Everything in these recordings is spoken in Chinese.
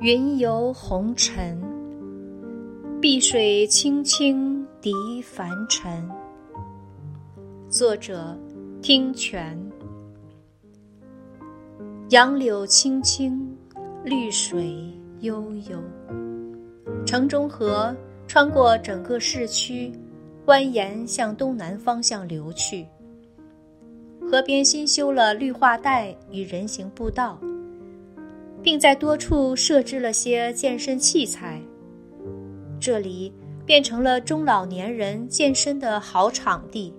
云游红尘，碧水青青涤凡尘。作者：听泉。杨柳青青，绿水悠悠。城中河穿过整个市区，蜿蜒向东南方向流去。河边新修了绿化带与人行步道。并在多处设置了些健身器材，这里变成了中老年人健身的好场地。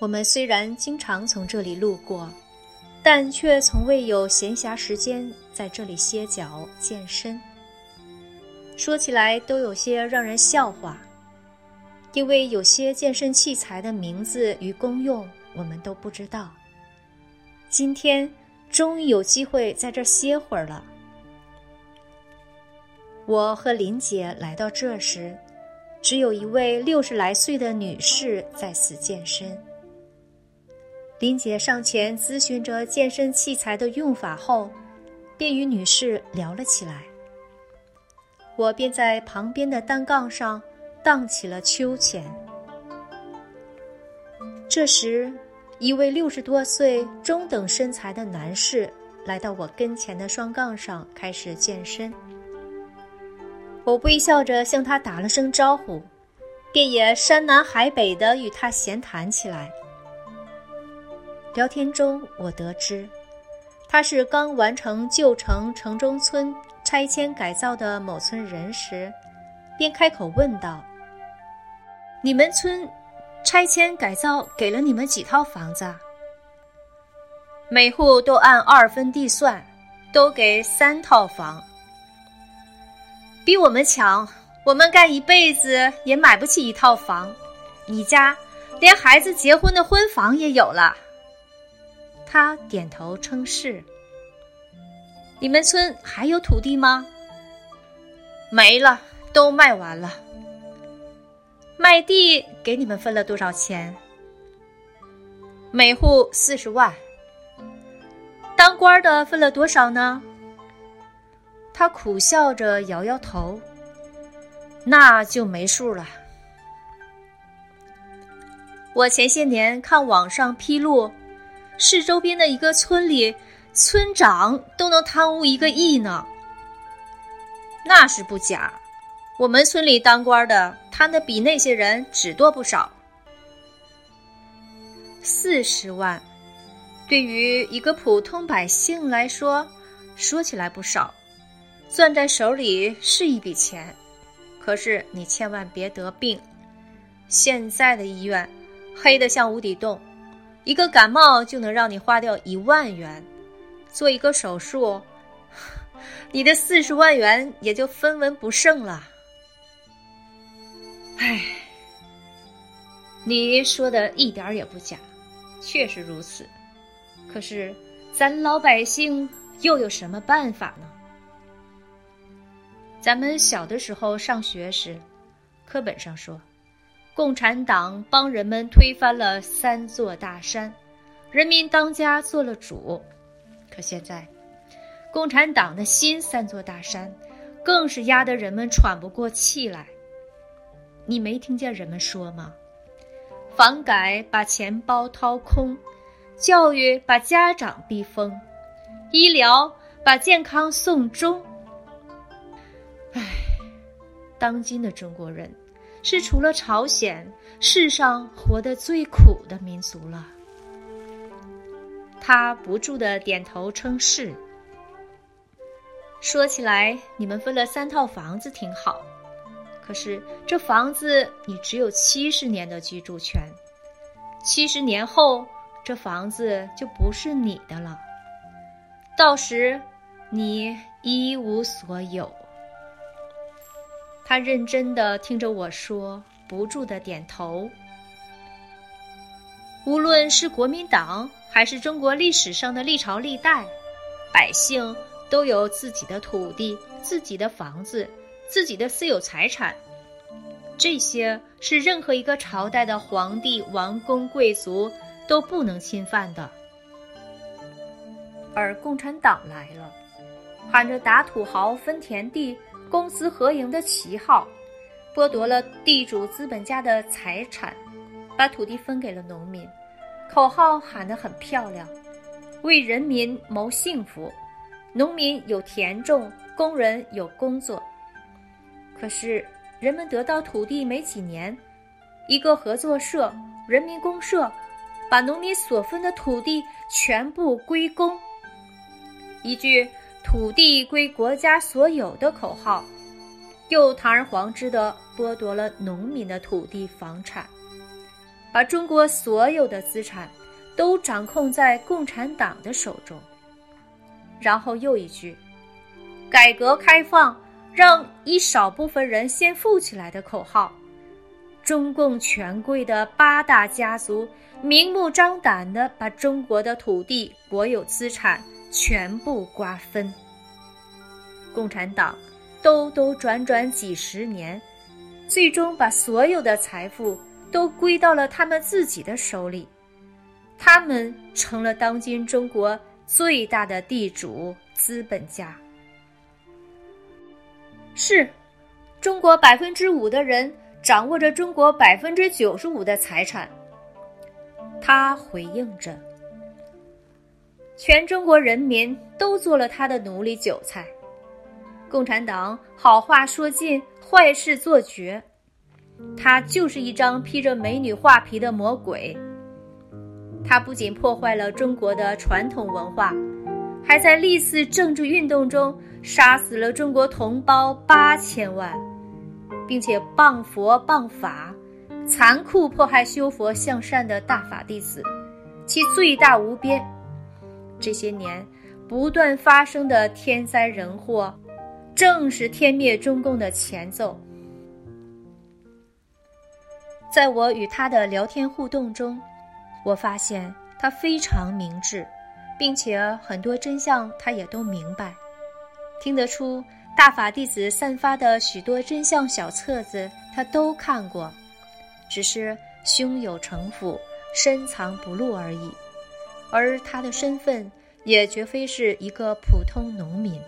我们虽然经常从这里路过，但却从未有闲暇时间在这里歇脚健身。说起来都有些让人笑话，因为有些健身器材的名字与功用我们都不知道。今天终于有机会在这歇会儿了。我和林姐来到这时，只有一位六十来岁的女士在此健身。林姐上前咨询着健身器材的用法后，便与女士聊了起来。我便在旁边的单杠上荡起了秋千。这时。一位六十多岁、中等身材的男士来到我跟前的双杠上，开始健身。我微笑着向他打了声招呼，便也山南海北的与他闲谈起来。聊天中，我得知他是刚完成旧城城中村拆迁改造的某村人时，便开口问道：“你们村？”拆迁改造给了你们几套房子？每户都按二分地算，都给三套房。比我们强，我们干一辈子也买不起一套房。你家连孩子结婚的婚房也有了。他点头称是。你们村还有土地吗？没了，都卖完了。卖地给你们分了多少钱？每户四十万。当官的分了多少呢？他苦笑着摇摇头，那就没数了。我前些年看网上披露，市周边的一个村里，村长都能贪污一个亿呢。那是不假。我们村里当官的贪的比那些人只多不少。四十万，对于一个普通百姓来说，说起来不少，攥在手里是一笔钱。可是你千万别得病，现在的医院黑的像无底洞，一个感冒就能让你花掉一万元，做一个手术，你的四十万元也就分文不剩了。唉，你说的一点也不假，确实如此。可是咱老百姓又有什么办法呢？咱们小的时候上学时，课本上说，共产党帮人们推翻了三座大山，人民当家做了主。可现在，共产党的新三座大山，更是压得人们喘不过气来。你没听见人们说吗？房改把钱包掏空，教育把家长逼疯，医疗把健康送终。唉，当今的中国人，是除了朝鲜世上活得最苦的民族了。他不住的点头称是。说起来，你们分了三套房子，挺好。可是这房子你只有七十年的居住权，七十年后这房子就不是你的了，到时你一无所有。他认真的听着我说，不住的点头。无论是国民党还是中国历史上的历朝历代，百姓都有自己的土地、自己的房子。自己的私有财产，这些是任何一个朝代的皇帝、王公、贵族都不能侵犯的。而共产党来了，喊着打土豪分田地、公私合营的旗号，剥夺了地主资本家的财产，把土地分给了农民，口号喊得很漂亮，为人民谋幸福，农民有田种，工人有工作。可是人们得到土地没几年，一个合作社、人民公社，把农民所分的土地全部归公。一句“土地归国家所有”的口号，又堂而皇之地剥夺了农民的土地、房产，把中国所有的资产都掌控在共产党的手中。然后又一句“改革开放让一少部分人先富起来”的口号，中共权贵的八大家族明目张胆地把中国的土地、国有资产。全部瓜分。共产党兜兜转转几十年，最终把所有的财富都归到了他们自己的手里，他们成了当今中国最大的地主资本家。是，中国百分之五的人掌握着中国百分之九十五的财产。他回应着。全中国人民都做了他的奴隶韭菜，共产党好话说尽，坏事做绝，他就是一张披着美女画皮的魔鬼。他不仅破坏了中国的传统文化，还在历次政治运动中杀死了中国同胞八千万，并且谤佛谤法，残酷迫害修佛向善的大法弟子，其罪大无边。这些年不断发生的天灾人祸，正是天灭中共的前奏。在我与他的聊天互动中，我发现他非常明智，并且很多真相他也都明白。听得出大法弟子散发的许多真相小册子，他都看过，只是胸有城府，深藏不露而已。而他的身份也绝非是一个普通农民。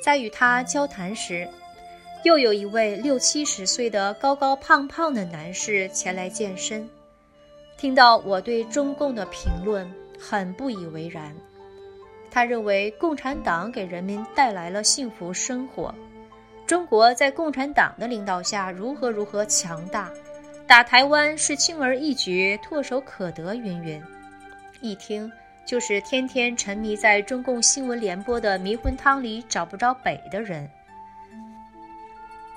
在与他交谈时，又有一位六七十岁的高高胖胖的男士前来健身，听到我对中共的评论，很不以为然。他认为共产党给人民带来了幸福生活，中国在共产党的领导下如何如何强大。打台湾是轻而易举、唾手可得，云云。一听就是天天沉迷在中共新闻联播的迷魂汤里找不着北的人。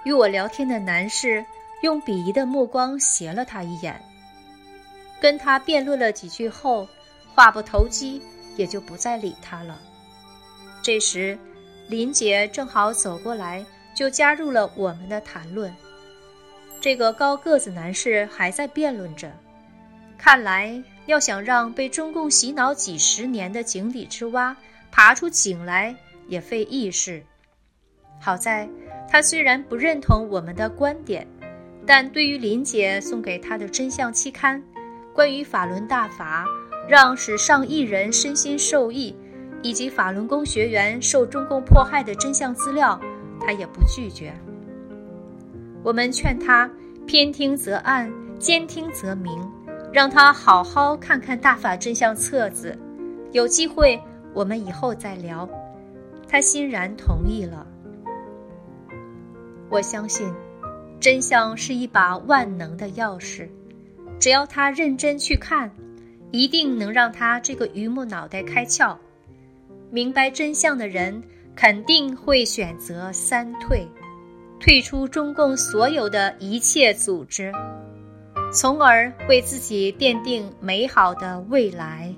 与我聊天的男士用鄙夷的目光斜了他一眼，跟他辩论了几句后，话不投机，也就不再理他了。这时，林姐正好走过来，就加入了我们的谈论。这个高个子男士还在辩论着，看来要想让被中共洗脑几十年的井底之蛙爬出井来也费意事。好在他虽然不认同我们的观点，但对于林姐送给他的真相期刊，关于法轮大法让使上亿人身心受益，以及法轮功学员受中共迫害的真相资料，他也不拒绝。我们劝他偏听则暗，兼听则明，让他好好看看大法真相册子。有机会我们以后再聊。他欣然同意了。我相信，真相是一把万能的钥匙，只要他认真去看，一定能让他这个榆木脑袋开窍。明白真相的人，肯定会选择三退。退出中共所有的一切组织，从而为自己奠定美好的未来。